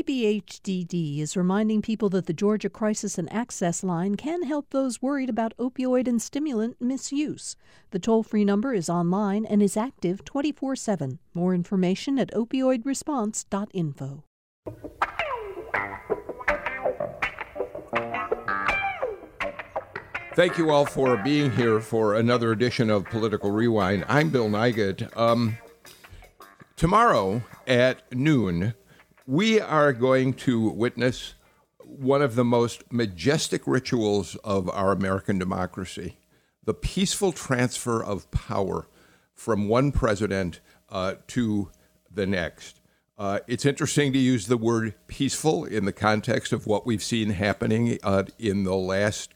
DBHDD is reminding people that the Georgia Crisis and Access Line can help those worried about opioid and stimulant misuse. The toll free number is online and is active 24 7. More information at opioidresponse.info. Thank you all for being here for another edition of Political Rewind. I'm Bill Nigut. Um, tomorrow at noon, we are going to witness one of the most majestic rituals of our American democracy the peaceful transfer of power from one president uh, to the next. Uh, it's interesting to use the word peaceful in the context of what we've seen happening uh, in the last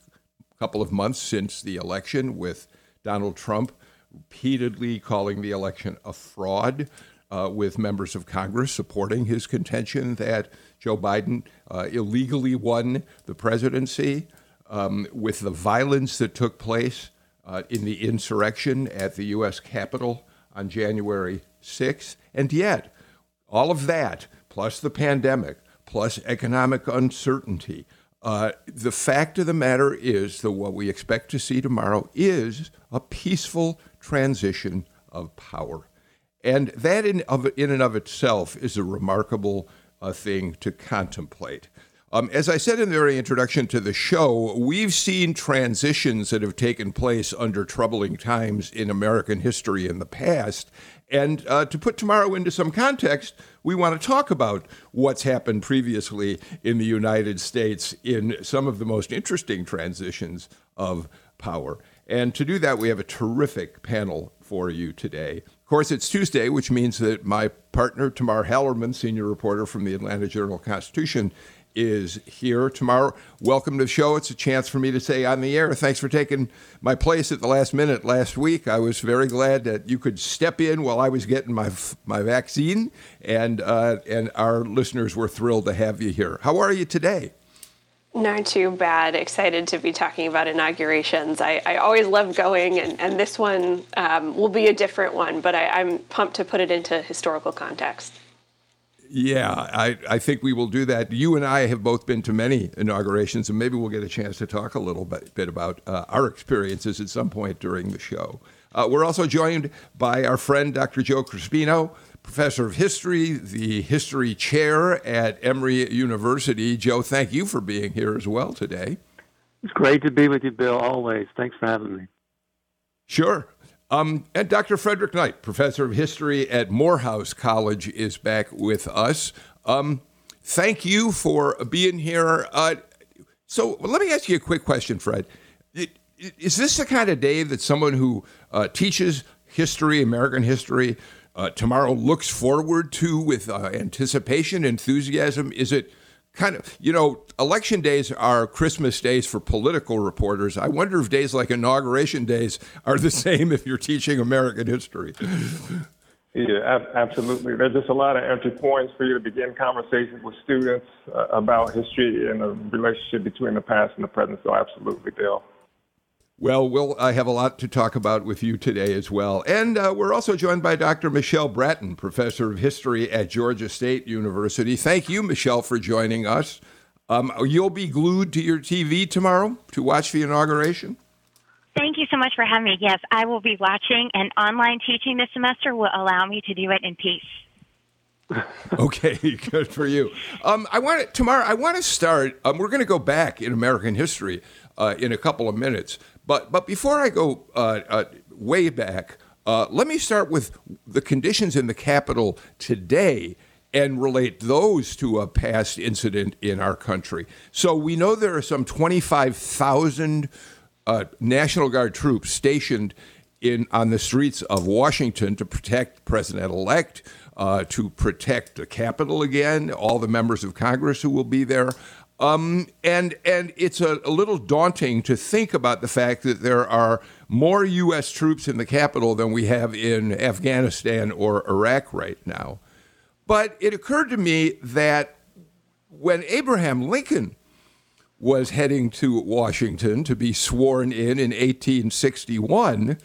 couple of months since the election, with Donald Trump repeatedly calling the election a fraud, uh, with members of Congress supporting his contention that Joe Biden uh, illegally won the presidency, um, with the violence that took place uh, in the insurrection at the U.S. Capitol on January 6th. And yet, all of that, plus the pandemic, plus economic uncertainty, uh, the fact of the matter is that what we expect to see tomorrow is a peaceful transition of power. And that, in, of, in and of itself, is a remarkable uh, thing to contemplate. Um, as I said in the very introduction to the show, we've seen transitions that have taken place under troubling times in American history in the past. And uh, to put tomorrow into some context, we want to talk about what's happened previously in the United States in some of the most interesting transitions of power. And to do that, we have a terrific panel for you today. Of course, it's Tuesday, which means that my partner, Tamar Hallerman, senior reporter from the Atlanta Journal Constitution, is here tomorrow. Welcome to the show. It's a chance for me to say on the air, thanks for taking my place at the last minute last week. I was very glad that you could step in while I was getting my my vaccine, and uh, and our listeners were thrilled to have you here. How are you today? Not too bad. Excited to be talking about inaugurations. I, I always love going, and, and this one um, will be a different one, but I, I'm pumped to put it into historical context. Yeah, I, I think we will do that. You and I have both been to many inaugurations, and maybe we'll get a chance to talk a little bit, bit about uh, our experiences at some point during the show. Uh, we're also joined by our friend Dr. Joe Crespino, professor of history, the history chair at Emory University. Joe, thank you for being here as well today. It's great to be with you, Bill, always. Thanks for having me. Sure. Um, and Dr. Frederick Knight, professor of history at Morehouse College, is back with us. Um, thank you for being here. Uh, so let me ask you a quick question, Fred. Is this the kind of day that someone who uh, teaches history, American history, uh, tomorrow looks forward to with uh, anticipation, enthusiasm? Is it kind of, you know, election days are Christmas days for political reporters. I wonder if days like inauguration days are the same if you're teaching American history. Yeah, absolutely. There's just a lot of entry points for you to begin conversations with students uh, about history and the relationship between the past and the present. So, absolutely, Bill. Well, we'll I have a lot to talk about with you today as well. And uh, we're also joined by Dr. Michelle Brattain, professor of history at Georgia State University. Thank you, Michelle, for joining us. Um, you'll be glued to your TV tomorrow to watch the inauguration? Thank you so much for having me. Yes, I will be watching, and online teaching this semester will allow me to do it in peace. okay, good for you. Um, I want to, tomorrow. I want to start. Um, we're going to go back in American history uh, in a couple of minutes, but but before I go uh, uh, way back, uh, let me start with the conditions in the Capitol today and relate those to a past incident in our country. So we know there are some 25,000 uh, National Guard troops stationed in on the streets of Washington to protect President-elect, uh, to protect the Capitol again, all the members of Congress who will be there. Um, and and it's a, a, little daunting to think about the fact that there are more U.S. troops in the capital than we have in Afghanistan or Iraq right now. But it occurred to me that when Abraham Lincoln was heading to Washington to be sworn in in 1861,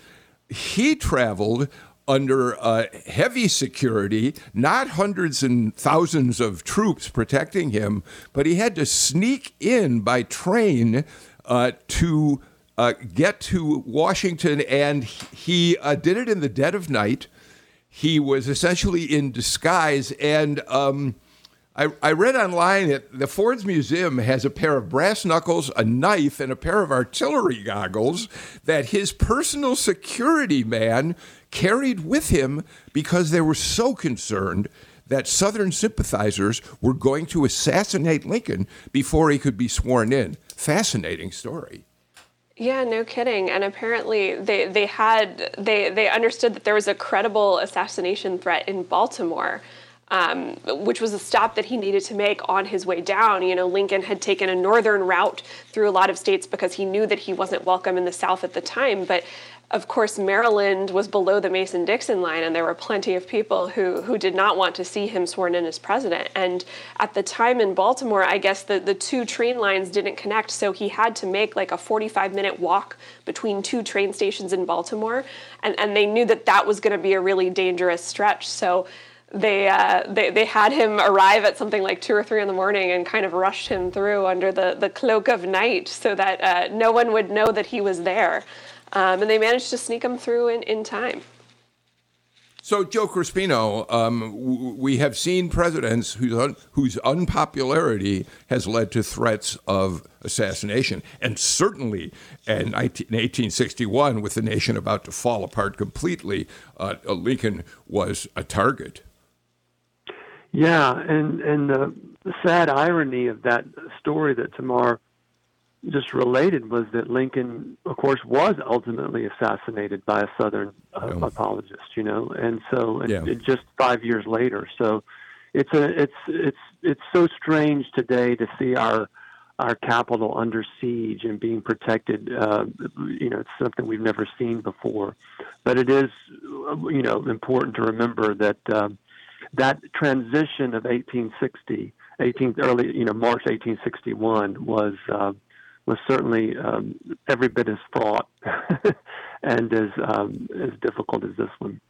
he traveled under uh, heavy security, not hundreds and thousands of troops protecting him, but he had to sneak in by train uh, to uh, get to Washington, and he uh, did it in the dead of night. He was essentially in disguise, and um, I, I, read online that the Ford's Museum has a pair of brass knuckles, a knife, and a pair of artillery goggles that his personal security man carried with him because they were so concerned that Southern sympathizers were going to assassinate Lincoln before he could be sworn in. Fascinating story. Yeah, no kidding. And apparently they, they had they they understood that there was a credible assassination threat in Baltimore um, which was a stop that he needed to make on his way down. You know, Lincoln had taken a northern route through a lot of states because he knew that he wasn't welcome in the South at the time. But of course, Maryland was below the Mason Dixon line, and there were plenty of people who, who did not want to see him sworn in as president. And at the time in Baltimore, I guess the, the two train lines didn't connect, so he had to make like a 45 minute walk between two train stations in Baltimore. And, and they knew that that was going to be a really dangerous stretch. So they, uh, they they had him arrive at something like two or three in the morning and kind of rushed him through under the, the cloak of night so that uh, no one would know that he was there. Um, and they managed to sneak him through in, in time. So, Joe Crespino, um, we have seen presidents whose, un- whose unpopularity has led to threats of assassination. And certainly in, 19- 1861, with the nation about to fall apart completely, uh, Lincoln was a target. Yeah, and and the, the sad irony of that story that Tamar just related was that Lincoln, of course, was ultimately assassinated by a Southern uh, oh. apologist. You know, and so yeah. it, just five years later. So it's a it's it's it's so strange today to see our our capital under siege and being protected. Uh, you know, it's something we've never seen before. But it is, you know, important to remember that. Um, that transition of 1860, 18, early, you know, March 1861 was uh, was certainly um, every bit as fraught and as um, as difficult as this one.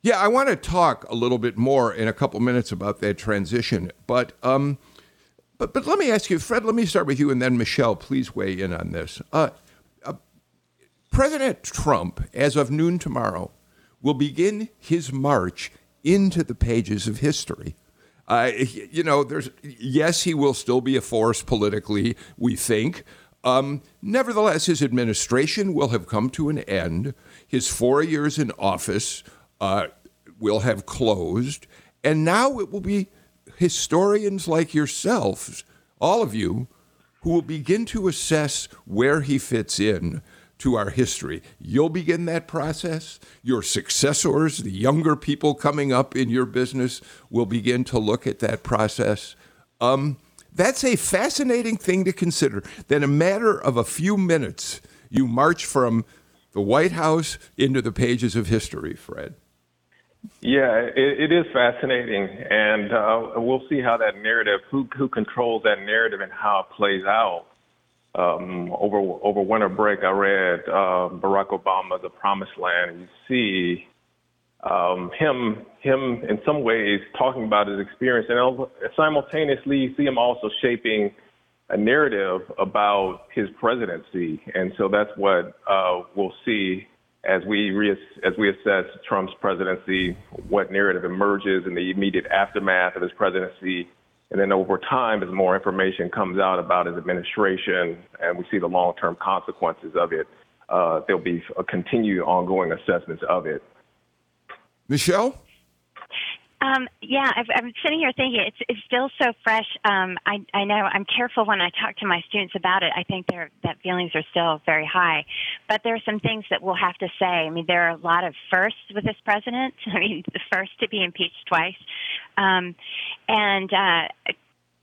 Yeah, I want to talk a little bit more in a couple minutes about that transition, but um, but but let me ask you, Fred. Let me start with you, and then Michelle. Please weigh in on this. Uh, uh, President Trump, as of noon tomorrow, will begin his march into the pages of history. Uh, you know, there's yes, he will still be a force politically. We think. Um, nevertheless, his administration will have come to an end. His four years in office uh, will have closed, and now it will be historians like yourselves, all of you, who will begin to assess where he fits in to our history. You'll begin that process. Your successors, the younger people coming up in your business, will begin to look at that process. Um, that's a fascinating thing to consider. That in a matter of a few minutes, you march from the White House into the pages of history, Fred. Yeah, it, it is fascinating, and uh, we'll see how that narrative, who who controls that narrative, and how it plays out um, over over winter break, I read uh, Barack Obama, The Promised Land, and you see um, him him in some ways talking about his experience, and simultaneously you see him also shaping a narrative about his presidency, and so that's what uh, we'll see as we re- as we assess Trump's presidency, what narrative emerges in the immediate aftermath of his presidency and then over time, as more information comes out about his administration and we see the long term consequences of it, uh, there'll be a continued ongoing assessments of it. Michelle? Um, yeah, i am sitting here thinking it's it's still so fresh. Um, I I know I'm careful when I talk to my students about it. I think their that feelings are still very high, but there are some things that we'll have to say. I mean, there are a lot of firsts with this president. I mean, the first to be impeached twice, um, and uh,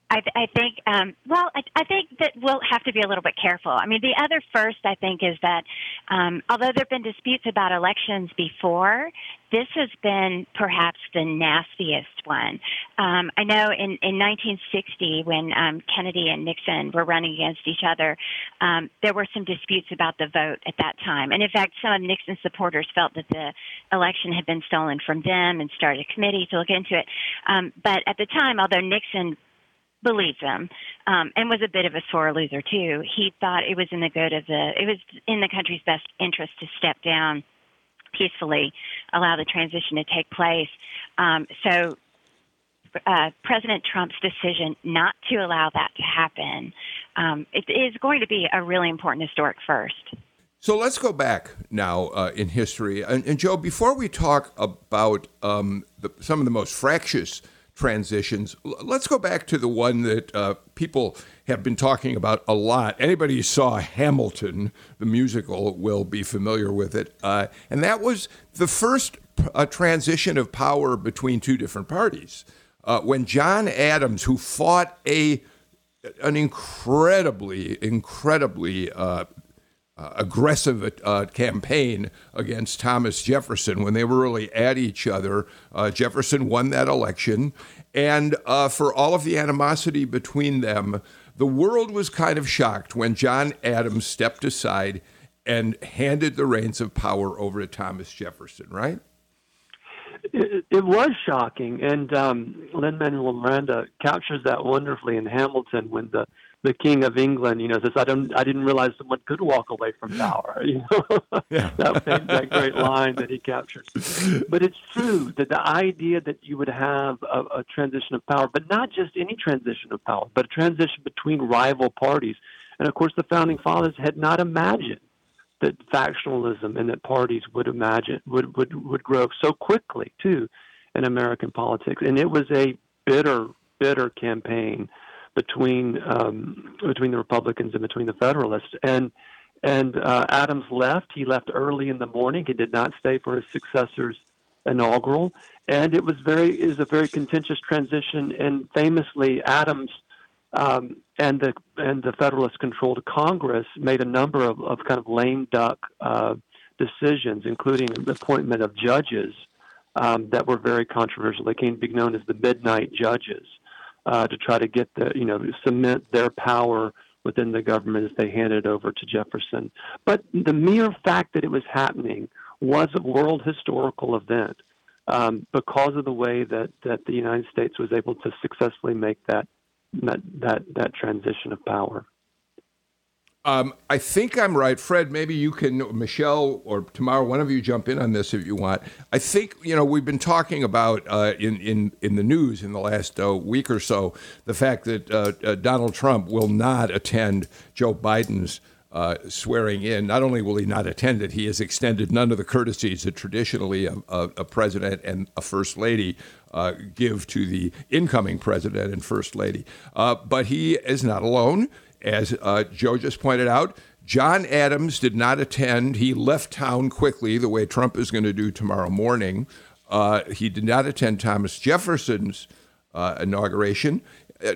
I, I think, um, well, I, I think that we'll have to be a little bit careful. I mean, the other first, I think, is that um, although there have been disputes about elections before, this has been perhaps the nastiest one. Um, I know in, in 1960, when um, Kennedy and Nixon were running against each other, um, there were some disputes about the vote at that time. And in fact, some of Nixon's supporters felt that the election had been stolen from them and started a committee to look into it. Um, but at the time, although Nixon believed them um, and was a bit of a sore loser too. He thought it was in the good of the it was in the country's best interest to step down peacefully, allow the transition to take place. Um, so. Uh, President Trump's decision not to allow that to happen um, it is going to be a really important historic first. So let's go back now uh, in history. And, and, Joe, before we talk about um, the, some of the most fractious transitions. Let's go back to the one that uh, people have been talking about a lot. Anybody who saw Hamilton, the musical, will be familiar with it. Uh, and that was the first uh, transition of power between two different parties. Uh, when John Adams, who fought a an incredibly, incredibly uh, aggressive uh, campaign against Thomas Jefferson when they were really at each other. Uh, Jefferson won that election. And uh, for all of the animosity between them, the world was kind of shocked when John Adams stepped aside and handed the reins of power over to Thomas Jefferson, right? It, it was shocking. And um, Lin Manuel Miranda captures that wonderfully in Hamilton when the the King of England, you know, says, "I don't, I didn't realize someone could walk away from power." You know, yeah. that that great line that he captures. But it's true that the idea that you would have a, a transition of power, but not just any transition of power, but a transition between rival parties, and of course, the founding fathers had not imagined that factionalism and that parties would imagine would would would grow so quickly too in American politics, and it was a bitter, bitter campaign between um, between the Republicans and between the Federalists. And and uh, Adams left. He left early in the morning. He did not stay for his successor's inaugural, and it was very was a very contentious transition. And famously, Adams um, and the and the Federalist controlled Congress made a number of, of kind of lame duck uh, decisions, including the appointment of judges um, that were very controversial. They came to be known as the midnight judges uh, to try to get the you know cement their power within the government as they handed over to Jefferson. But the mere fact that it was happening was a world historical event um, because of the way that, that the United States was able to successfully make that that that, that transition of power. Um, I think I'm right, Fred. Maybe you can, Michelle, or tomorrow, one of you jump in on this if you want. I think you know we've been talking about uh, in in in the news in the last uh, week or so the fact that uh, uh Donald Trump will not attend Joe Biden's. Uh, swearing in. Not only will he not attend it, he has extended none of the courtesies that traditionally a, a, a president and a first lady uh, give to the incoming president and first lady. but he is not alone. As uh, Joe just pointed out, John Adams did not attend. He left town quickly, the way Trump is going to do tomorrow morning. Uh, he did not attend Thomas Jefferson's uh, inauguration. Uh,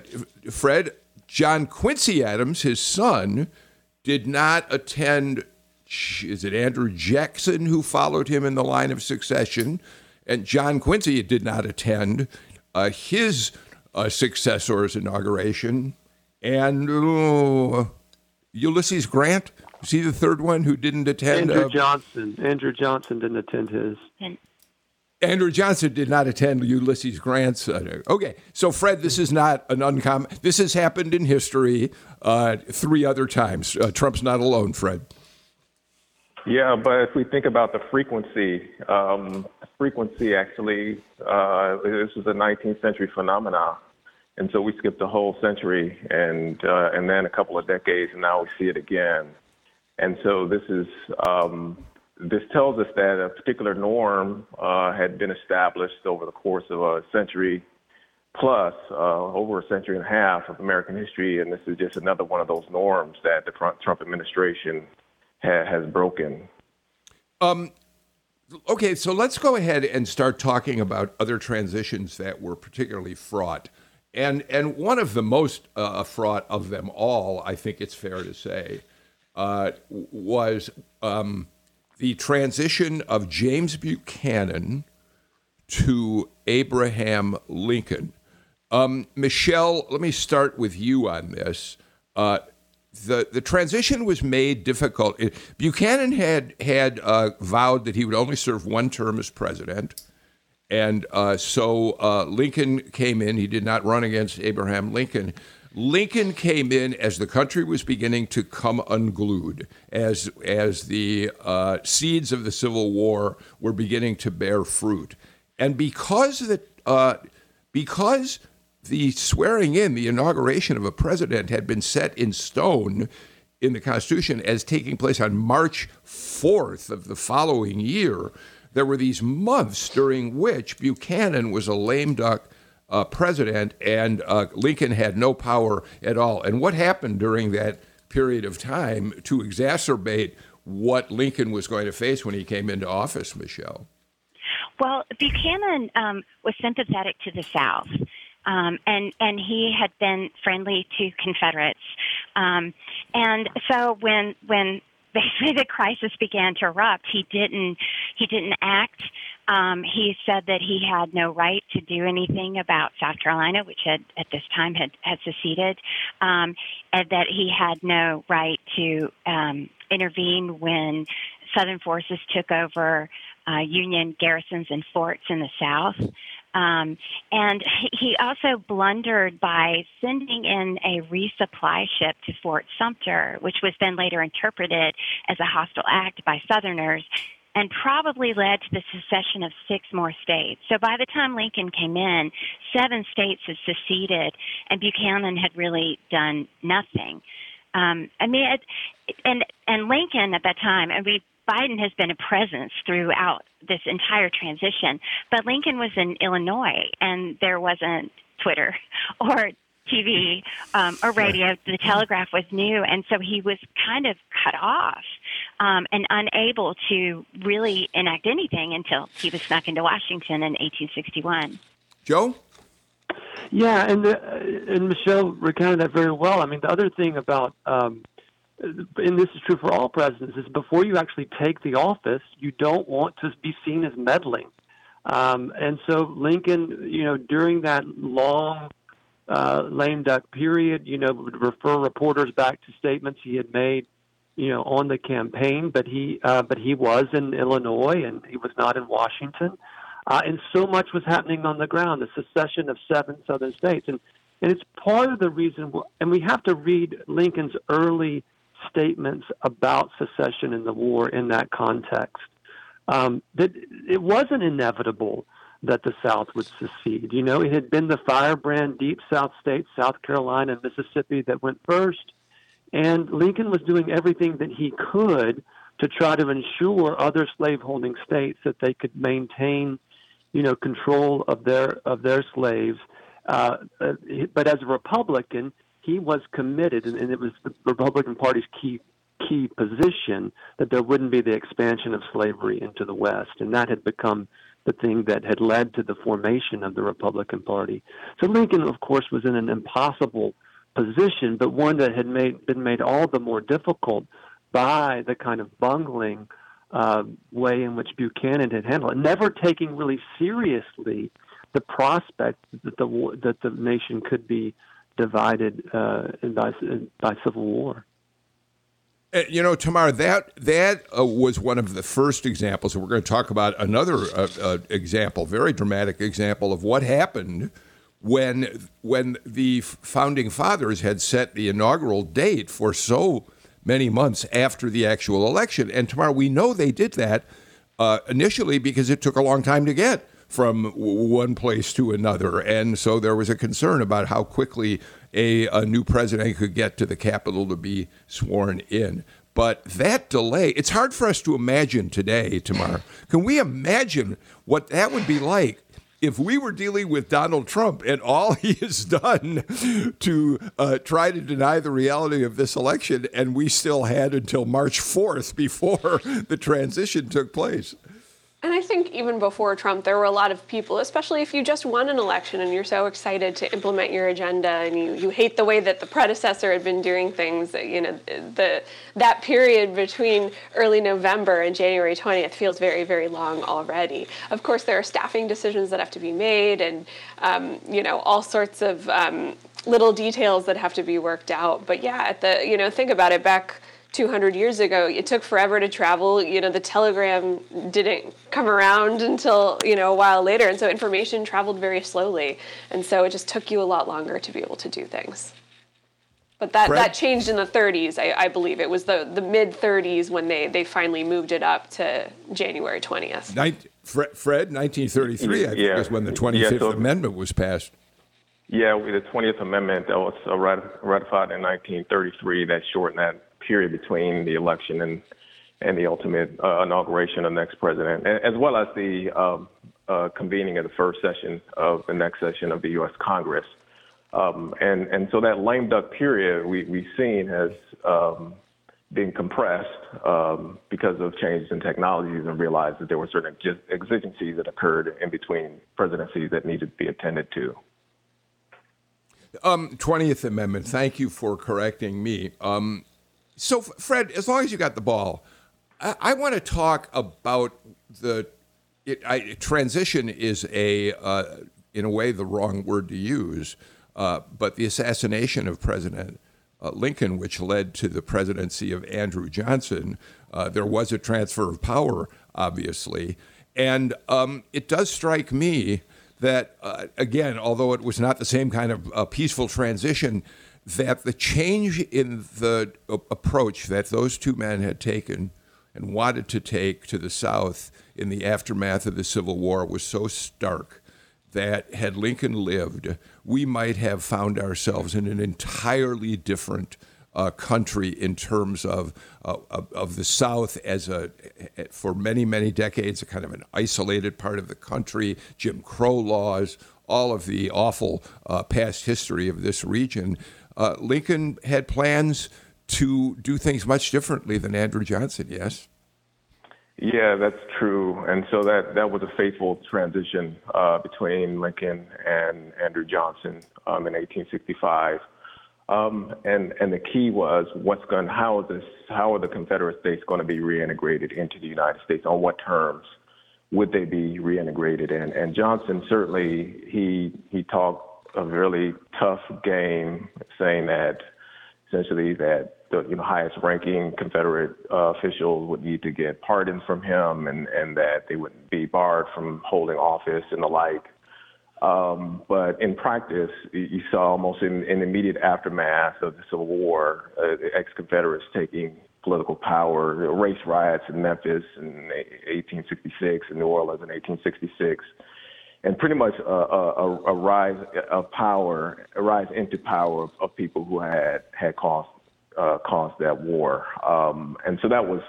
Fred, John Quincy Adams, his son, did not attend. Is it Andrew Jackson who followed him in the line of succession? And John Quincy did not attend uh, his uh, successor's inauguration and uh, Ulysses Grant. Is he the third one who didn't attend? Andrew uh, Johnson. Andrew Johnson didn't attend his. Andrew Johnson did not attend Ulysses Grant's. Uh, okay, so Fred, this is not an uncommon. This has happened in history uh, three other times. Uh, Trump's not alone, Fred. Yeah, but if we think about the frequency, um, frequency actually, uh, this is a 19th century phenomenon. And so we skipped a whole century and uh, and then a couple of decades, and now we see it again. And so this is um, this tells us that a particular norm uh, had been established over the course of a century plus, uh, over a century and a half of American history, and this is just another one of those norms that the Trump administration ha- has broken. Um, okay, so let's go ahead and start talking about other transitions that were particularly fraught and and one of the most uh, fraught of them all, I think it's fair to say, uh, was um, the transition of James Buchanan to Abraham Lincoln. Um, Michelle, let me start with you on this. Uh, the the transition was made difficult. Buchanan had had uh, vowed that he would only serve one term as president. And uh, so uh, Lincoln came in. He did not run against Abraham Lincoln. Lincoln came in as the country was beginning to come unglued, as as the uh, seeds of the Civil War were beginning to bear fruit, and because that uh, because the swearing in, the inauguration of a president had been set in stone in the Constitution as taking place on March 4th of the following year there were these months during which Buchanan was a lame duck uh, president and uh, Lincoln had no power at all. And what happened during that period of time to exacerbate what Lincoln was going to face when he came into office, Michelle? Well, Buchanan um, was sympathetic to the South. Um, and and he had been friendly to Confederates, um, and so when when basically the crisis began to erupt, he didn't he didn't act. Um, he said that he had no right to do anything about South Carolina, which had at this time had had seceded, um, and that he had no right to um, intervene when Southern forces took over uh, Union garrisons and forts in the South. Um, and he also blundered by sending in a resupply ship to Fort Sumter, which was then later interpreted as a hostile act by Southerners and probably led to the secession of six more states. So by the time Lincoln came in, seven states had seceded, and Buchanan had really done nothing. Um, I mean, it, and and Lincoln at that time, and we Biden has been a presence throughout this entire transition. But Lincoln was in Illinois, and there wasn't Twitter or TV um, or radio. The telegraph was new, and so he was kind of cut off um, and unable to really enact anything until he was snuck into Washington in 1861. Joe. Yeah, and the, and Michelle recounted that very well. I mean, the other thing about um, and this is true for all presidents, is before you actually take the office, you don't want to be seen as meddling. Um, and so Lincoln, you know, during that long uh, lame duck period, you know, would refer reporters back to statements he had made, you know, on the campaign. But he, uh, but he was in Illinois and he was not in Washington. Uh, and so much was happening on the ground, the secession of seven southern states, and and it's part of the reason. And we have to read Lincoln's early statements about secession and the war in that context. Um, that it wasn't inevitable that the South would secede. You know, it had been the firebrand deep South states, South Carolina and Mississippi, that went first. And Lincoln was doing everything that he could to try to ensure other slaveholding states that they could maintain, you know, control of their of their slaves. Uh, uh but as a Republican, he was committed, and, and it was the Republican Party's key key position that there wouldn't be the expansion of slavery into the West, and that had become the thing that had led to the formation of the Republican Party. So Lincoln, of course, was in an impossible position, but one that had made, been made all the more difficult by the kind of bungling uh, way in which Buchanan had handled it, never taking really seriously the prospect that the that the nation could be divided uh, by, by civil war. You know, Tamar, that that uh, was one of the first examples. We're going to talk about another uh, uh, example, very dramatic example of what happened when when the founding fathers had set the inaugural date for so many months after the actual election. And Tamar, we know they did that uh, initially because it took a long time to get from one place to another. And so there was a concern about how quickly a, a new president could get to the Capitol to be sworn in. But that delay, it's hard for us to imagine today, Tamar. Can we imagine what that would be like if we were dealing with Donald Trump and all he has done to uh, try to deny the reality of this election, and we still had until March 4th before the transition took place? And I think even before Trump, there were a lot of people, especially if you just won an election and you're so excited to implement your agenda and you, you hate the way that the predecessor had been doing things, you know, the that period between early November and January 20th feels very, very long already. Of course, there are staffing decisions that have to be made and, um, you know, all sorts of um, little details that have to be worked out. But yeah, at the, you know, think about it back 200 years ago it took forever to travel. You know the telegram didn't come around until you know a while later and so information traveled very slowly. And so it just took you a lot longer to be able to do things. But that, that changed in the 30s I, I, believe. It was the, the mid 30s when they, they finally moved it up to january 20th fred, fred 1933 i think yeah. was when the 25th yeah, so, amendment was passed. Yeah the 20th amendment that was uh, ratified in 1933 that shortened that period between the election and and the ultimate uh, inauguration of the next president, as well as the um, uh, convening of the first session of the next session of the U.S. Congress. Um, and and so that lame duck period we we've seen has um, been compressed um, because of changes in technologies and realized that there were certain exigencies that occurred in between presidencies that needed to be attended to. Um, 20th Amendment. Thank you for correcting me. Um, so, Fred, as long as you got the ball, I, I want to talk about the it, I, transition is a uh, in a way the wrong word to use, uh, but the assassination of President uh, Lincoln, which led to the presidency of Andrew Johnson, uh, there was a transfer of power, obviously, and um, it does strike me that uh, again, although it was not the same kind of uh, peaceful transition that the change in the approach that those two men had taken and wanted to take to the South in the aftermath of the Civil War was so stark that had Lincoln lived, we might have found ourselves in an entirely different uh, country in terms of, uh, of, of the South as a for many many decades a kind of an isolated part of the country, Jim Crow laws, all of the awful uh, past history of this region uh, Lincoln had plans to do things much differently than Andrew Johnson, yes? Yeah, that's true. And so that, that was a faithful transition uh, between Lincoln and Andrew Johnson um, in 1865. Um, and and the key was what's going how is this how are the Confederate states going to be reintegrated into the United States on what terms would they be reintegrated in and Johnson certainly he he talked a really tough game, saying that essentially that the you know highest ranking Confederate uh, officials would need to get pardons from him, and and that they wouldn't be barred from holding office and the like. Um, but in practice, you saw almost in, the immediate aftermath of the Civil War, uh, ex-Confederates taking political power, race riots in Memphis in 1866 and New Orleans in 1866 and pretty much a, a, a rise of power, a rise into power of, of people who had had caused uh, caused that war. Um, and so that was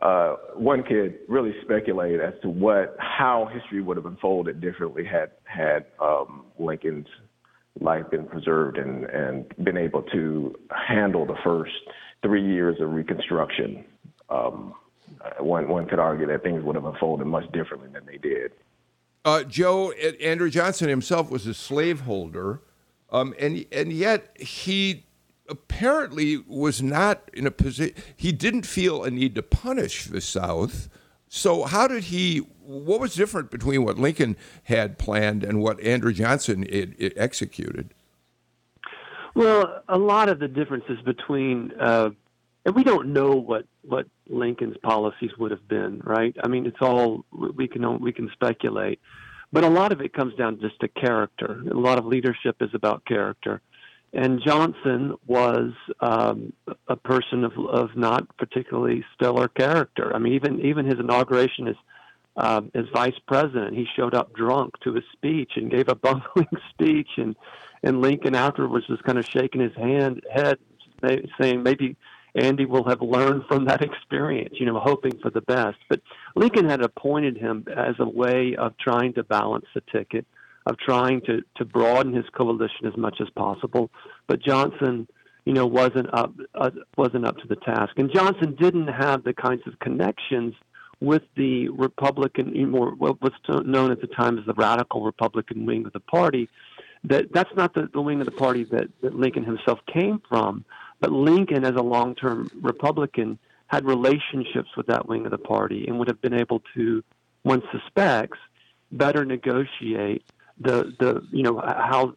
uh, one could really speculate as to what how history would have unfolded differently had had um, Lincoln's life been preserved and and been able to handle the first three years of Reconstruction. Um, one one could argue that things would have unfolded much differently than they did. Uh, Joe Andrew Johnson himself was a slaveholder, um, and and yet he apparently was not in a position. He didn't feel a need to punish the South. So how did he? What was different between what Lincoln had planned and what Andrew Johnson it, it executed? Well, a lot of the differences between, uh, and we don't know what what Lincoln's policies would have been, right? I mean, it's all we can we can speculate, but a lot of it comes down just to character. A lot of leadership is about character, and Johnson was um, a person of of not particularly stellar character. I mean, even even his inauguration as um, as vice president, he showed up drunk to his speech and gave a bungling speech, and and Lincoln afterwards was kind of shaking his hand head, saying maybe Andy will have learned from that experience, you know, hoping for the best. But Lincoln had appointed him as a way of trying to balance the ticket, of trying to, to broaden his coalition as much as possible. But Johnson, you know, wasn't up uh, wasn't up to the task. And Johnson didn't have the kinds of connections with the Republican, more what was known at the time as the radical Republican wing of the party. That that's not the, the wing of the party that, that Lincoln himself came from, but Lincoln, as a long-term Republican, had relationships with that wing of the party and would have been able to, one suspects, better negotiate the the you know how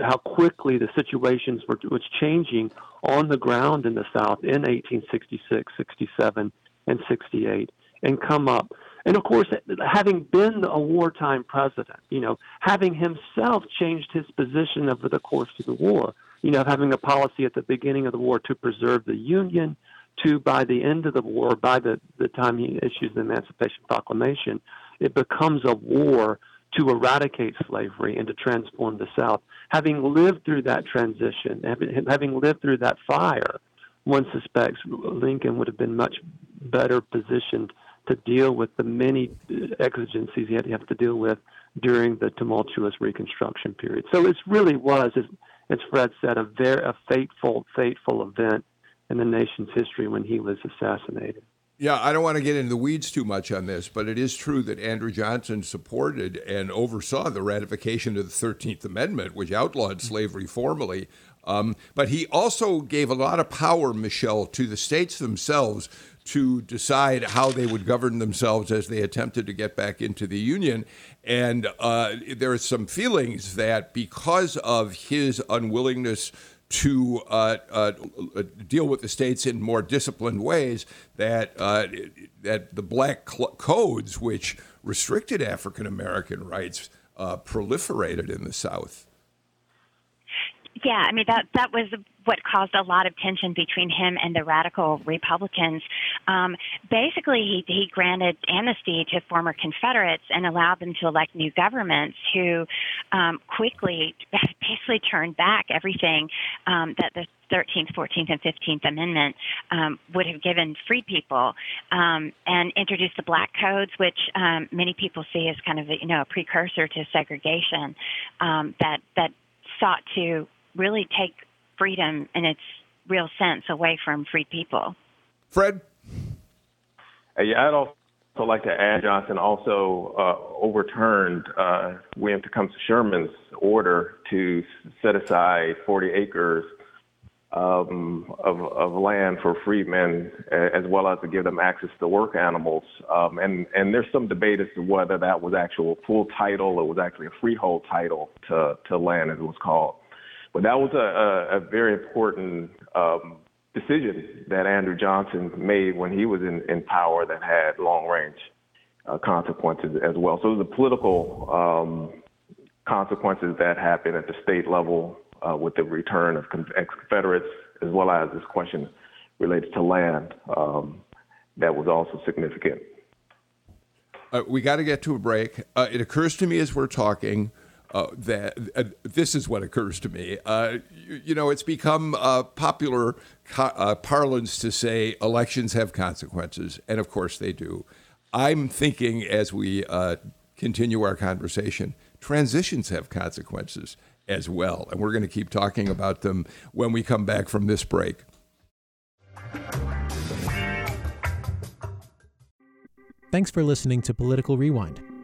how quickly the situations were was changing on the ground in the South in 1866, 67, and 68, and come up. And of course, having been a wartime president, you know, having himself changed his position over the course of the war, you know, having a policy at the beginning of the war to preserve the Union, to by the end of the war, by the, the time he issues the Emancipation Proclamation, it becomes a war to eradicate slavery and to transform the South. Having lived through that transition, having lived through that fire, one suspects Lincoln would have been much better positioned to deal with the many exigencies he had to have to deal with during the tumultuous Reconstruction period. So it really was, as, as Fred said, a very a fateful, fateful event in the nation's history when he was assassinated. Yeah, I don't want to get into the weeds too much on this, but it is true that Andrew Johnson supported and oversaw the ratification of the 13th Amendment, which outlawed slavery formally. Um, but he also gave a lot of power, Michelle, to the states themselves to decide how they would govern themselves as they attempted to get back into the Union. And uh, there are some feelings that because of his unwillingness to uh, uh, deal with the states in more disciplined ways that uh, that the black cl- codes, which restricted African American rights, uh, proliferated in the South. Yeah, I mean that that was what caused a lot of tension between him and the radical Republicans. Um, basically, he, he granted amnesty to former Confederates and allowed them to elect new governments who um, quickly basically turned back everything um, that the 13th, 14th, and 15th Amendment um, would have given free people, um, and introduced the Black Codes, which um, many people see as kind of a, you know a precursor to segregation um, that that sought to really take freedom in its real sense away from free people. Fred? Yeah, I'd also like to add Johnson also uh, overturned uh, William Tecumseh Sherman's order to set aside 40 acres um, of, of land for freedmen, as well as to give them access to work animals. Um, and, and there's some debate as to whether that was actual full title or was actually a freehold title to, to land, as it was called. But that was a, a, a very important um, decision that Andrew Johnson made when he was in, in power that had long range uh, consequences as well. So the political um, consequences that happened at the state level uh, with the return of ex-Confederates, as well as this question related to land, um, that was also significant. Uh, we got to get to a break. Uh, it occurs to me as we're talking uh, that uh, this is what occurs to me. Uh, you, you, know, it's become popular co- uh, parlance to say elections have consequences, and of course they do. I'm thinking as we uh, continue our conversation, transitions have consequences as well, and we're going to keep talking about them when we come back from this break. Thanks for listening to Political Rewind.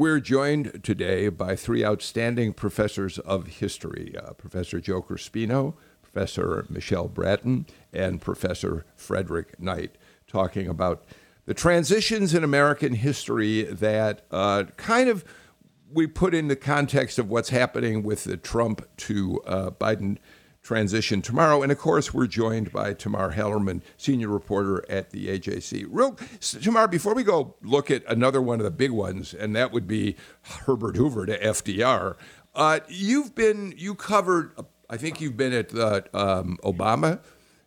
We're joined today by three outstanding professors of history uh, Professor Joe Crespino, Professor Michelle Brattain, and Professor Frederick Knight, talking about the transitions in American history that uh, kind of we put in the context of what's happening with the Trump to uh, Biden transition tomorrow. And of course, we're joined by Tamar Hallerman, senior reporter at the AJC. Real, Tamar, before we go look at another one of the big ones, and that would be Herbert Hoover to FDR. Uh, you've been, you covered, I think you've been at the um, Obama,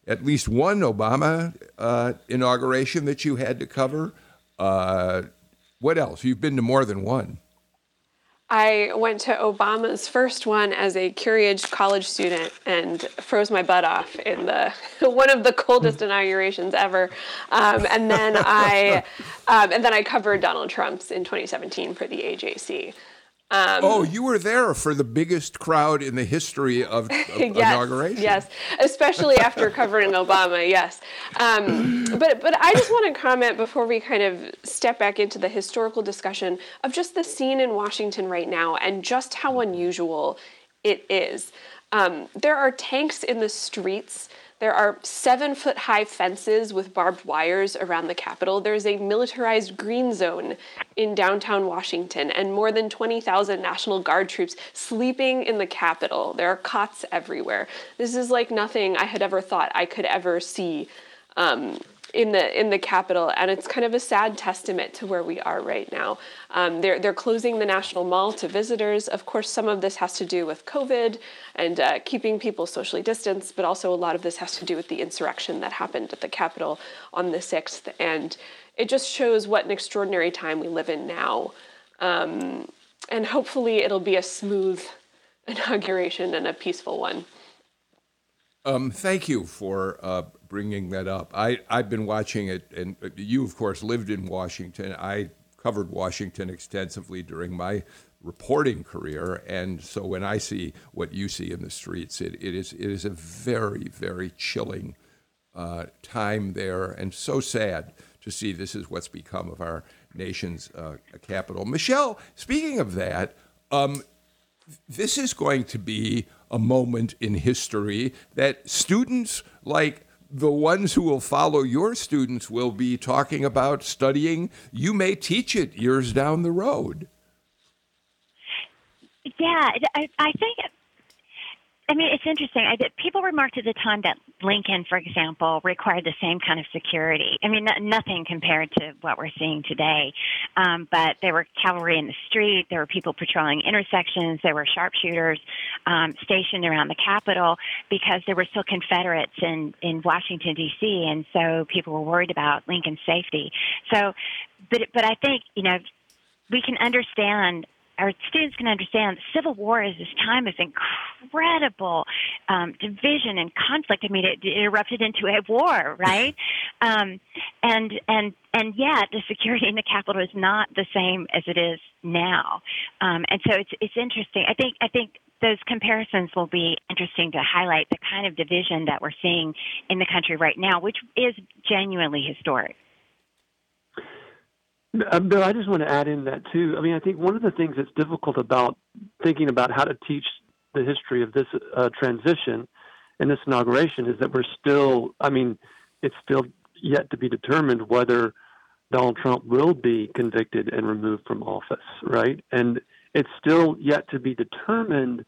at least one Obama uh, inauguration that you had to cover. Uh, What else? You've been to more than one. I went to Obama's first one as a Curie college student and froze my butt off in the one of the coldest hmm. inaugurations ever. Um, and then I um, and then I covered Donald Trump's in 2017 for the AJC. Um, oh, you were there for the biggest crowd in the history of, of yes, inauguration. Yes, especially after covering Obama. Yes, um, but but I just want to comment before we kind of step back into the historical discussion of just the scene in Washington right now and just how unusual it is. Um, there are tanks in the streets there are seven foot high fences with barbed wires around the Capitol. There's a militarized green zone in downtown Washington, and more than 20,000 National Guard troops sleeping in the Capitol. There are cots everywhere. This is like nothing I had ever thought I could ever see um, in the in the Capitol, and it's kind of a sad testament to where we are right now. Um, they're they're closing the National Mall to visitors. Of course, some of this has to do with COVID and uh, keeping people socially distanced, but also a lot of this has to do with the insurrection that happened at the Capitol on the sixth, and it just shows what an extraordinary time we live in now. Um, and hopefully, it'll be a smooth inauguration and a peaceful one. Um, thank you for uh, bringing that up. I, I've been watching it, and you, of course, lived in Washington. I covered Washington extensively during my reporting career, and so when I see what you see in the streets, it, it is it is a very very chilling uh, time there, and so sad to see this is what's become of our nation's uh, capital. Michelle, speaking of that, um, this is going to be a moment in history that students like the ones who will follow your students will be talking about studying. You may teach it years down the road. Yeah, I, I think I mean, it's interesting. I people remarked at the time that Lincoln, for example, required the same kind of security. I mean, nothing compared to what we're seeing today. Um, but there were cavalry in the street. There were people patrolling intersections. There were sharpshooters um, stationed around the Capitol because there were still Confederates in in Washington D.C. And so people were worried about Lincoln's safety. So, but but I think you know we can understand our students can understand the Civil War is this time of incredible um, division and conflict. I mean, it, it erupted into a war, right? um, and and and yet the security in the capital is not the same as it is now. Um, and so it's it's interesting. I think I think those comparisons will be interesting to highlight the kind of division that we're seeing in the country right now, which is genuinely historic. Uh, Bill, I just want to add in that too. I mean, I think one of the things that's difficult about thinking about how to teach the history of this uh, transition and this inauguration is that we're still, I mean, it's still yet to be determined whether Donald Trump will be convicted and removed from office, right? And it's still yet to be determined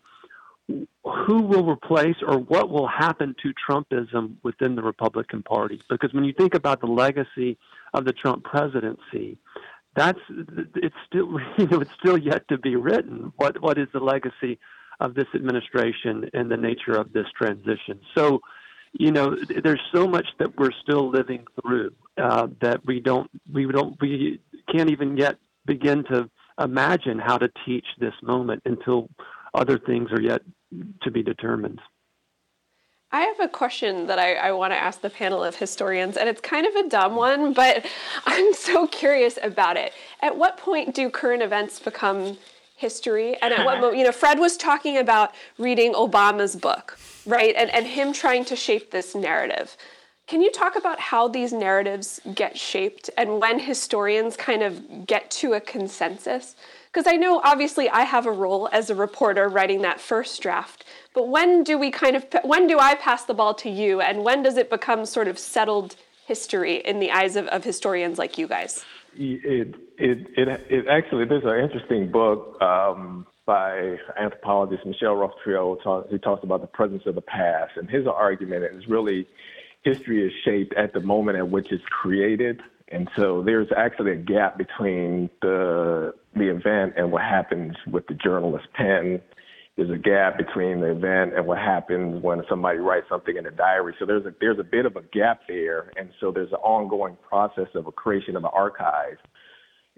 who will replace or what will happen to Trumpism within the Republican Party. Because when you think about the legacy of the Trump presidency, that's it's still you know it's still yet to be written. What what is the legacy of this administration and the nature of this transition? So, you know, there's so much that we're still living through uh, that we don't we don't we can't even yet begin to imagine how to teach this moment until other things are yet to be determined. I have a question that I, I want to ask the panel of historians, and it's kind of a dumb one, but I'm so curious about it. At what point do current events become history? And at what moment, you know, Fred was talking about reading Obama's book, right? And, and him trying to shape this narrative. Can you talk about how these narratives get shaped and when historians kind of get to a consensus? Because I know obviously I have a role as a reporter writing that first draft, but when do we kind of when do I pass the ball to you, and when does it become sort of settled history in the eyes of, of historians like you guys? It it it, it actually there's an interesting book um, by anthropologist Michel-Rolph Trouillot, who talks about the presence of the past, and his argument is really history is shaped at the moment at which it's created. And so there's actually a gap between the the event and what happens with the journalist's pen there's a gap between the event and what happens when somebody writes something in a diary. So there's a there's a bit of a gap there, and so there's an ongoing process of a creation of an archive.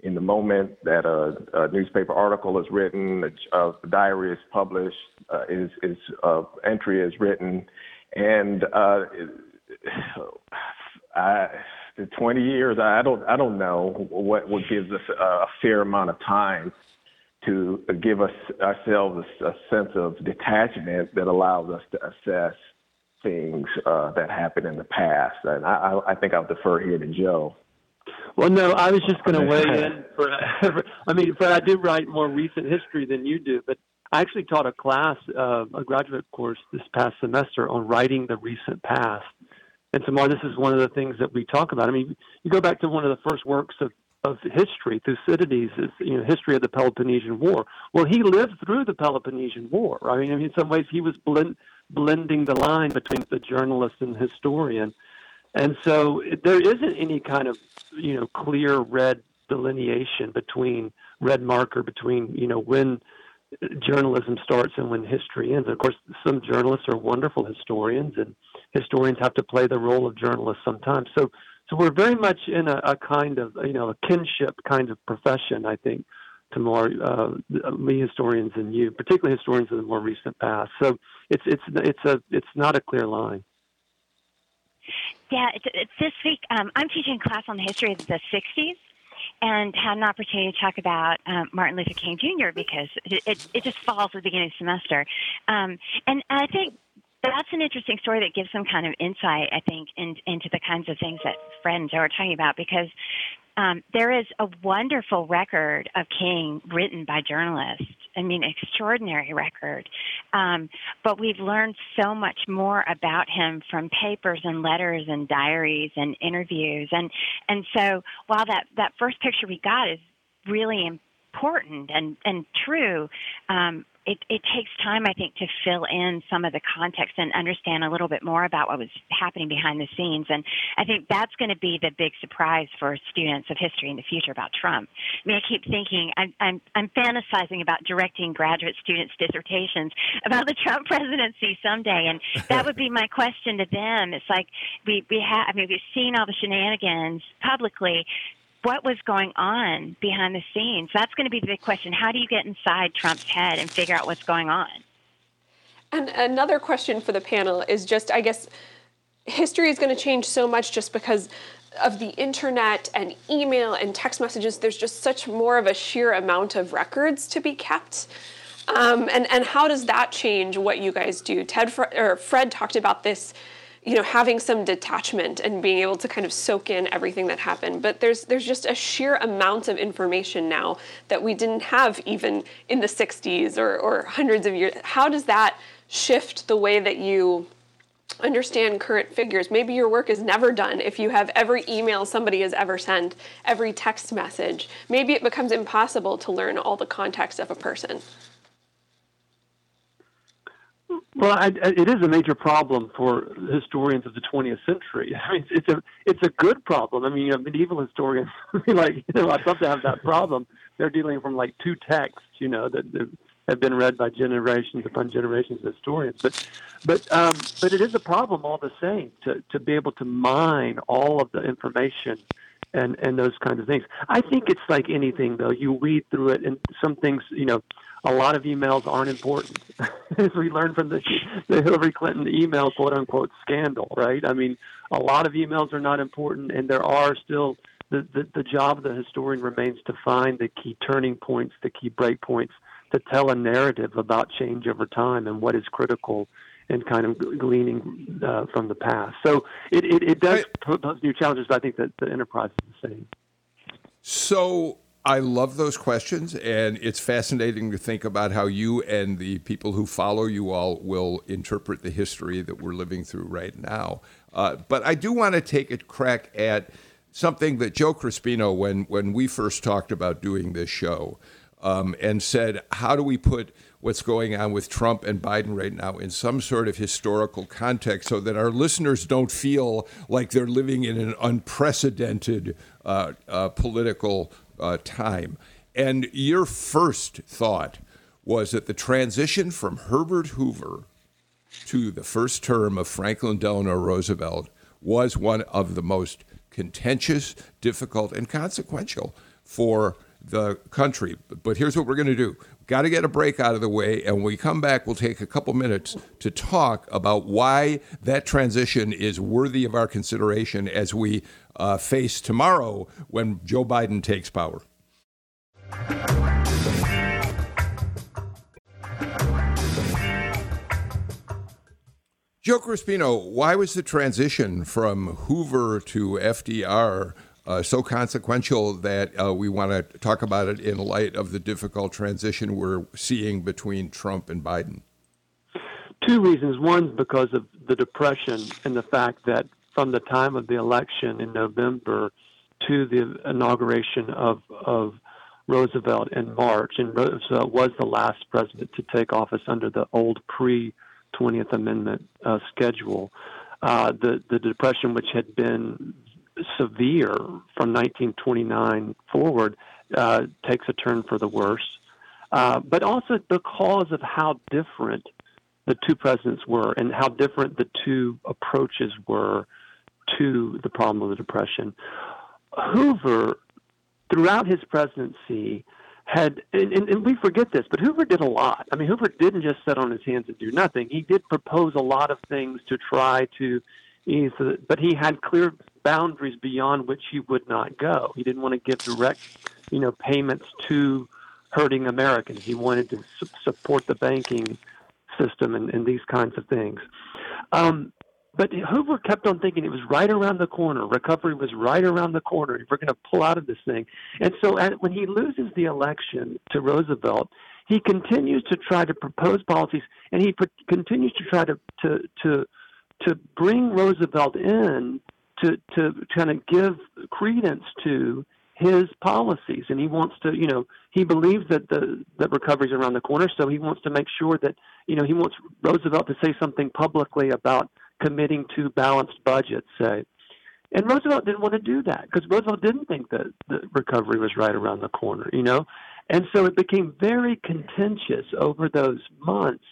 in the moment that a, a newspaper article is written, a, a diary is published, uh, is is uh, entry is written, and uh, I, the 20 years, I don't I don't know what what gives us a fair amount of time to give us ourselves a, a sense of detachment that allows us to assess things uh, that happened in the past. And I, I think I'll defer here to Joe. Well, no, I was just going to weigh in. For, I mean, Fred, I do write more recent history than you do, but I actually taught a class, uh, a graduate course this past semester on writing the recent past. And Tamar, this is one of the things that we talk about. I mean, you go back to one of the first works of, of history, Thucydides, is you know, history of the Peloponnesian War. Well, he lived through the Peloponnesian War. I mean, in some ways, he was blend, blending the line between the journalist and historian. And so there isn't any kind of, you know, clear red delineation between red marker between, you know, when journalism starts and when history ends. Of course, some journalists are wonderful historians, and historians have to play the role of journalists sometimes. So, so we're very much in a, a kind of, you know, a kinship kind of profession, I think, to more uh, me historians and you, particularly historians of the more recent past. So it's it's it's a it's not a clear line. Yeah, it's, it's this week um, I'm teaching a class on the history of the '60s, and had an opportunity to talk about um, Martin Luther King Jr. because it, it, it just falls at the beginning of the semester, um, and I think that's an interesting story that gives some kind of insight, I think, in, into the kinds of things that friends are talking about because um, there is a wonderful record of King written by journalists. I mean, extraordinary record. Um, but we've learned so much more about him from papers and letters and diaries and interviews. And and so while that that first picture we got is really important and and true, um, it, it takes time, I think, to fill in some of the context and understand a little bit more about what was happening behind the scenes. And I think that's going to be the big surprise for students of history in the future about Trump. I mean, I keep thinking, I'm, I'm, I'm fantasizing about directing graduate students' dissertations about the Trump presidency someday. And that would be my question to them. It's like, we, we have, I mean, we've seen all the shenanigans publicly what was going on behind the scenes? That's going to be the big question. How do you get inside Trump's head and figure out what's going on? And another question for the panel is just, I guess, history is going to change so much just because of the internet and email and text messages. There's just such more of a sheer amount of records to be kept. Um, and and how does that change what you guys do? Ted or Fred talked about this you know having some detachment and being able to kind of soak in everything that happened. But there's there's just a sheer amount of information now that we didn't have even in the 60s or, or hundreds of years. How does that shift the way that you understand current figures? Maybe your work is never done. If you have every email somebody has ever sent every text message maybe it becomes impossible to learn all the context of a person well, I, it is a major problem for historians of the 20th century. I mean, it's a it's a good problem. I mean, you know, medieval historians, like you know, I'd love to have that problem. They're dealing from like two texts, you know, that, that have been read by generations upon generations of historians. But but um, but it is a problem all the same to to be able to mine all of the information and and those kinds of things. I think it's like anything though. You read through it, and some things, you know, a lot of emails aren't important, as we learned from the the Hillary Clinton email quote unquote scandal, right? I mean, a lot of emails are not important, and there are still the, the, the job of the historian remains to find the key turning points, the key break points, to tell a narrative about change over time and what is critical and kind of gleaning uh, from the past. So it, it, it does pose new challenges, but I think that the enterprise is the same. So I love those questions, and it's fascinating to think about how you and the people who follow you all will interpret the history that we're living through right now. Uh, but I do want to take a crack at something that Joe Crespino, when when we first talked about doing this show, um, and said, how do we put what's going on with Trump and Biden right now in some sort of historical context so that our listeners don't feel like they're living in an unprecedented uh, uh, political uh, time. And your first thought was that the transition from Herbert Hoover to the first term of Franklin Delano Roosevelt was one of the most contentious, difficult, and consequential for the country. But here's what we're going to do. Got to get a break out of the way, and when we come back, we'll take a couple minutes to talk about why that transition is worthy of our consideration as we uh, face tomorrow when Joe Biden takes power. Joe Crespino, why was the transition from Hoover to FDR uh, so consequential that uh, we want to talk about it in light of the difficult transition we're seeing between Trump and Biden? Two reasons. One, because of the Depression and the fact that from the time of the election in November to the inauguration of, of Roosevelt in March, and Roosevelt was the last president to take office under the old pre 20th Amendment uh, schedule. Uh, the the depression, which had been severe from 1929 forward, uh, takes a turn for the worse. Uh, but also because of how different the two presidents were and how different the two approaches were to the problem of the depression. Hoover, throughout his presidency, had, and, and, we forget this, but Hoover did a lot. I mean, Hoover didn't just sit on his hands and do nothing. He did propose a lot of things to try to ease, but he had clear boundaries beyond which he would not go. He didn't want to give direct, you know, payments to hurting Americans. He wanted to su- support the banking system and, and these kinds of things. Um, but Hoover kept on thinking it was right around the corner. Recovery was right around the corner. We're going to pull out of this thing. And so at, when he loses the election to Roosevelt, he continues to try to propose policies, and he pr- continues to try to to to to bring Roosevelt in to to kind of give credence to his policies and he wants to you know he believes that the that recovery is around the corner so he wants to make sure that you know he wants Roosevelt to say something publicly about committing to balanced budgets, say. And Roosevelt didn't want to do that because Roosevelt didn't think that the recovery was right around the corner, you know? And so it became very contentious over those months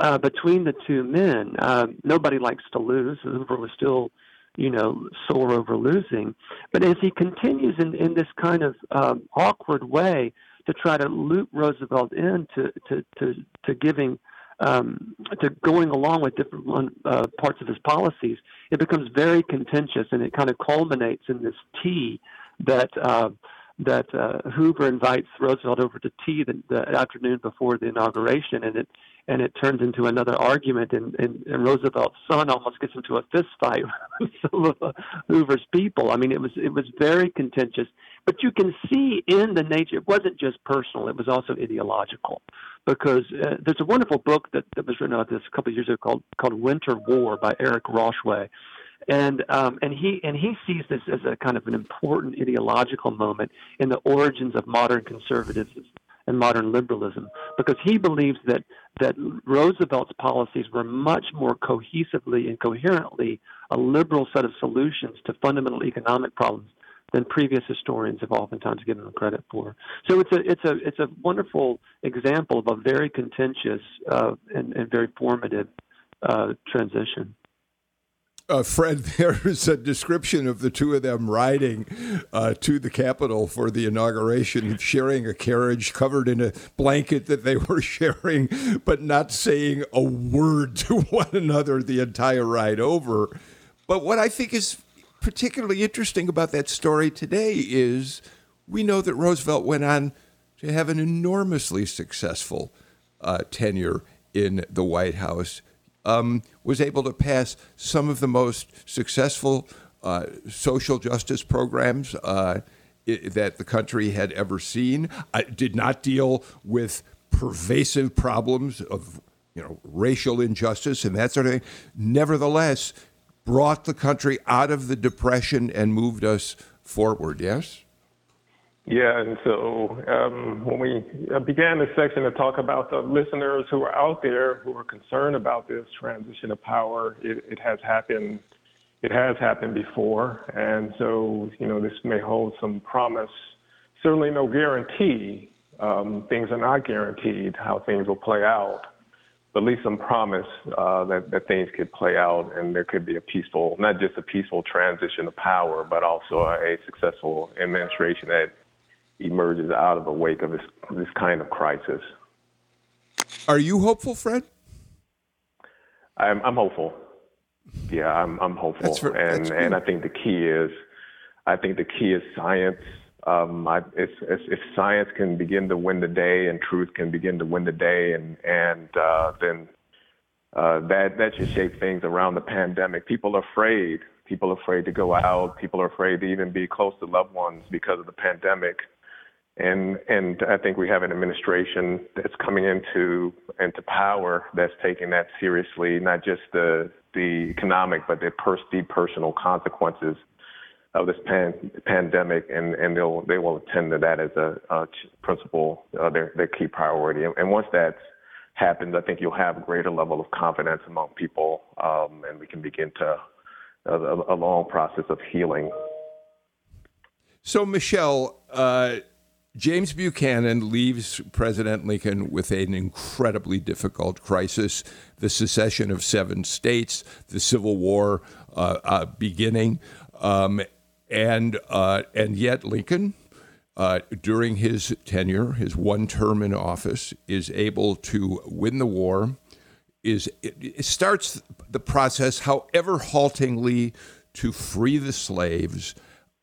uh, between the two men. Um, nobody likes to lose. Hoover was still, you know, sore over losing. But as he continues in, in this kind of um, awkward way to try to loop Roosevelt into to, to, to giving – um, to going along with different uh, parts of his policies, it becomes very contentious, and it kind of culminates in this tea that uh, that uh, Hoover invites Roosevelt over to tea the, the afternoon before the inauguration, and it and it turns into another argument, and, and, and Roosevelt's son almost gets into a fist fight with some of uh, Hoover's people. I mean, it was it was very contentious, but you can see in the nature it wasn't just personal; it was also ideological. Because uh, there's a wonderful book that, that was written about this a couple of years ago called called Winter War by Eric Rauchway, and um, and he and he sees this as a kind of an important ideological moment in the origins of modern conservatism and modern liberalism because he believes that that Roosevelt's policies were much more cohesively and coherently a liberal set of solutions to fundamental economic problems than previous historians have oftentimes given them credit for. So it's a it's a it's a wonderful example of a very contentious uh, and, and, very formative uh, transition uh, Fred, there is a description of the two of them riding uh, to the Capitol for the inauguration, sharing a carriage covered in a blanket that they were sharing, but not saying a word to one another the entire ride over. But what I think is particularly interesting about that story today is we know that Roosevelt went on to have an enormously successful uh, tenure in the White House um, was able to pass some of the most successful uh, social justice programs uh, that the country had ever seen. I did not deal with pervasive problems of you know racial injustice and that sort of thing. Nevertheless, brought the country out of the depression and moved us forward. Yes. Yeah, and so um, when we uh, began this section to talk about the listeners who are out there who are concerned about this transition of power, it, it has happened. It has happened before, and so you know this may hold some promise. Certainly, no guarantee. Um, things are not guaranteed how things will play out, at least some promise uh, that that things could play out, and there could be a peaceful, not just a peaceful transition of power, but also a, a successful administration that emerges out of the wake of this this kind of crisis. Are you hopeful, Fred? I'm, I'm hopeful. Yeah, I'm, I'm hopeful, for, and and I think the key is, I think the key is science. Um, I, it's, it's, if science can begin to win the day and truth can begin to win the day, and and uh, then uh, that that should shape things around the pandemic. People are afraid. People are afraid to go out. People are afraid to even be close to loved ones because of the pandemic. And and I think we have an administration that's coming into into power that's taking that seriously, not just the the economic, but the, pers- the personal consequences of this pan- pandemic, and, and they'll they will attend to that as a, a principal, uh, their their key priority. And, and once that's happens, I think you'll have a greater level of confidence among people, um, and we can begin to a, a, long process of healing. So, Michelle, uh, James Buchanan leaves President Lincoln with an incredibly difficult crisis the secession of seven states, the Civil War uh, uh, beginning. Um, and, uh, and yet, Lincoln, uh, during his tenure, his one term in office, is able to win the war, is it, it starts the process, however haltingly, to free the slaves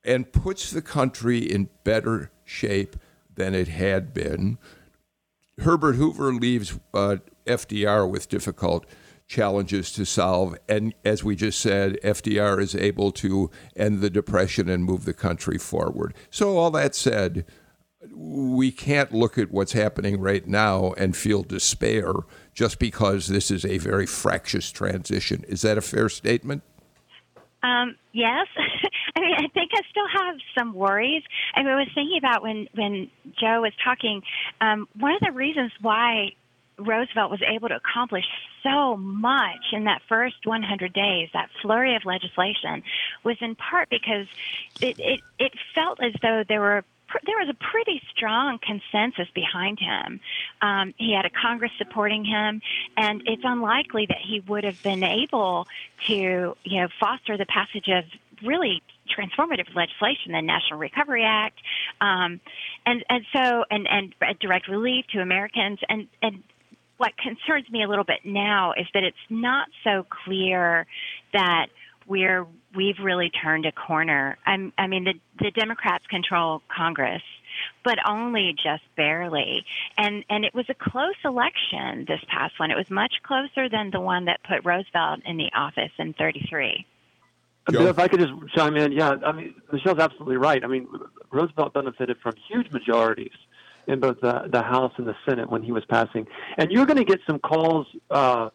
and puts the country in better shape than it had been. Herbert Hoover leaves uh, FDR with difficult challenges to solve. And as we just said, FDR is able to end the Depression and move the country forward. So, all that said, we can't look at what's happening right now and feel despair just because this is a very fractious transition. Is that a fair statement? Um, yes. I mean, I think I still have some worries. I, mean, I was thinking about when, when Joe was talking, um, one of the reasons why Roosevelt was able to accomplish so much in that first 100 days, that flurry of legislation, was in part because it, it, it felt as though there were there was a pretty strong consensus behind him. Um, he had a Congress supporting him, and it's unlikely that he would have been able to, you know, foster the passage of really transformative legislation, the National Recovery Act, um, and and so and and direct relief to Americans, and and what concerns me a little bit now is that it's not so clear that we're we've really turned a corner. I'm, I mean, the the Democrats control Congress, but only just barely. And and it was a close election this past one. It was much closer than the one that put Roosevelt in the office in '33. If I could just chime in, yeah, I mean Michelle's absolutely right. I mean Roosevelt benefited from huge majorities in both the, the House and the Senate when he was passing. And you're going to get some calls, uh,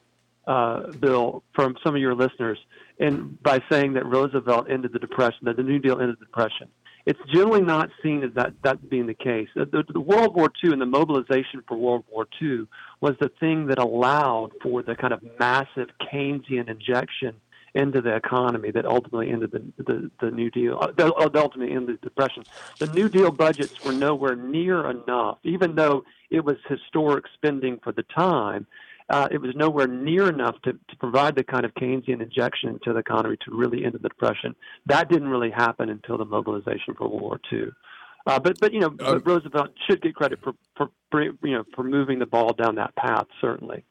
uh, Bill, from some of your listeners, and by saying that Roosevelt ended the Depression, that the New Deal ended the Depression. It's generally not seen as that, that being the case. The, the World War II and the mobilization for World War II was the thing that allowed for the kind of massive Keynesian injection into the economy that ultimately ended the, the, the New Deal, uh, that ultimately ended the Depression. The New Deal budgets were nowhere near enough, even though it was historic spending for the time. Uh, it was nowhere near enough to, to provide the kind of Keynesian injection into the economy to really end the Depression. That didn't really happen until the mobilization for World War II. Uh, but but you know uh, Roosevelt should get credit for, for, for you know for moving the ball down that path certainly.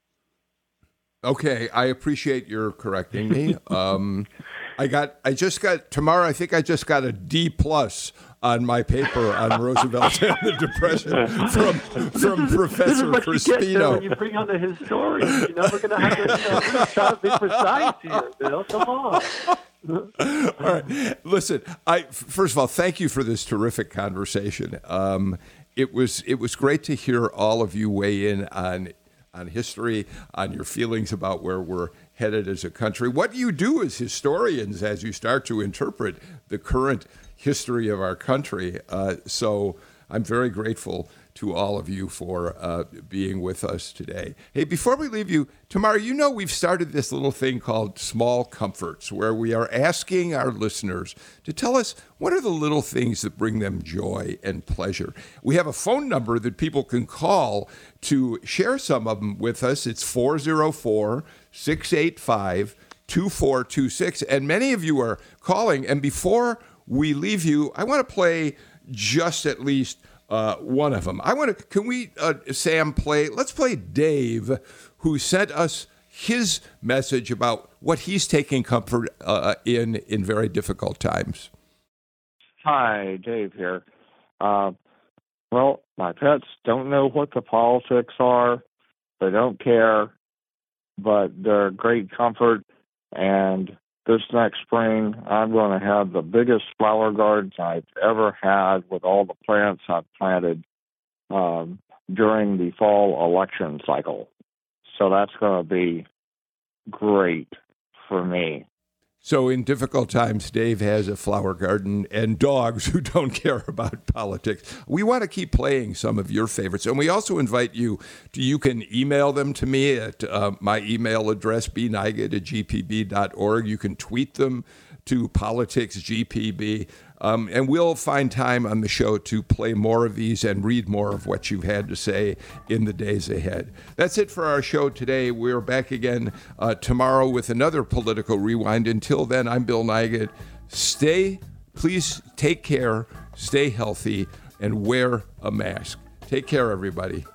Okay, I appreciate your correcting me. Um, I got, I just got tomorrow. I think I just got a D plus on my paper on Roosevelt and the Depression from from Professor this is what You, you bring on the historian, you know we're going to have to know, try to be precise here, Bill. Come on. all right, listen. I first of all, thank you for this terrific conversation. Um, it was it was great to hear all of you weigh in on on history, on your feelings about where we're headed as a country. What do you do as historians as you start to interpret the current history of our country? Uh, so I'm very grateful to all of you for uh, being with us today. Hey, before we leave you, Tamar, you know we've started this little thing called Small Comforts, where we are asking our listeners to tell us what are the little things that bring them joy and pleasure. We have a phone number that people can call to share some of them with us. It's 404 685 2426. And many of you are calling. And before we leave you, I want to play just at least uh, one of them. I want to. Can we, uh, Sam, play? Let's play Dave, who sent us his message about what he's taking comfort uh, in in very difficult times. Hi, Dave here. Uh, well, my pets don't know what the politics are. They don't care, but they're great comfort. And this next spring, I'm going to have the biggest flower garden I've ever had with all the plants I've planted um, during the fall election cycle. So that's going to be great for me. So, in difficult times, Dave has a flower garden and dogs who don't care about politics. We want to keep playing some of your favorites. And we also invite you to, you can email them to me at uh, my email address, bnigut at gpb.org. You can tweet them to politicsgpb. Um, and we'll find time on the show to play more of these and read more of what you've had to say in the days ahead. That's it for our show today. We're back again uh, tomorrow with another political rewind. Until then, I'm Bill Nigut. Stay, please take care, stay healthy, and wear a mask. Take care, everybody.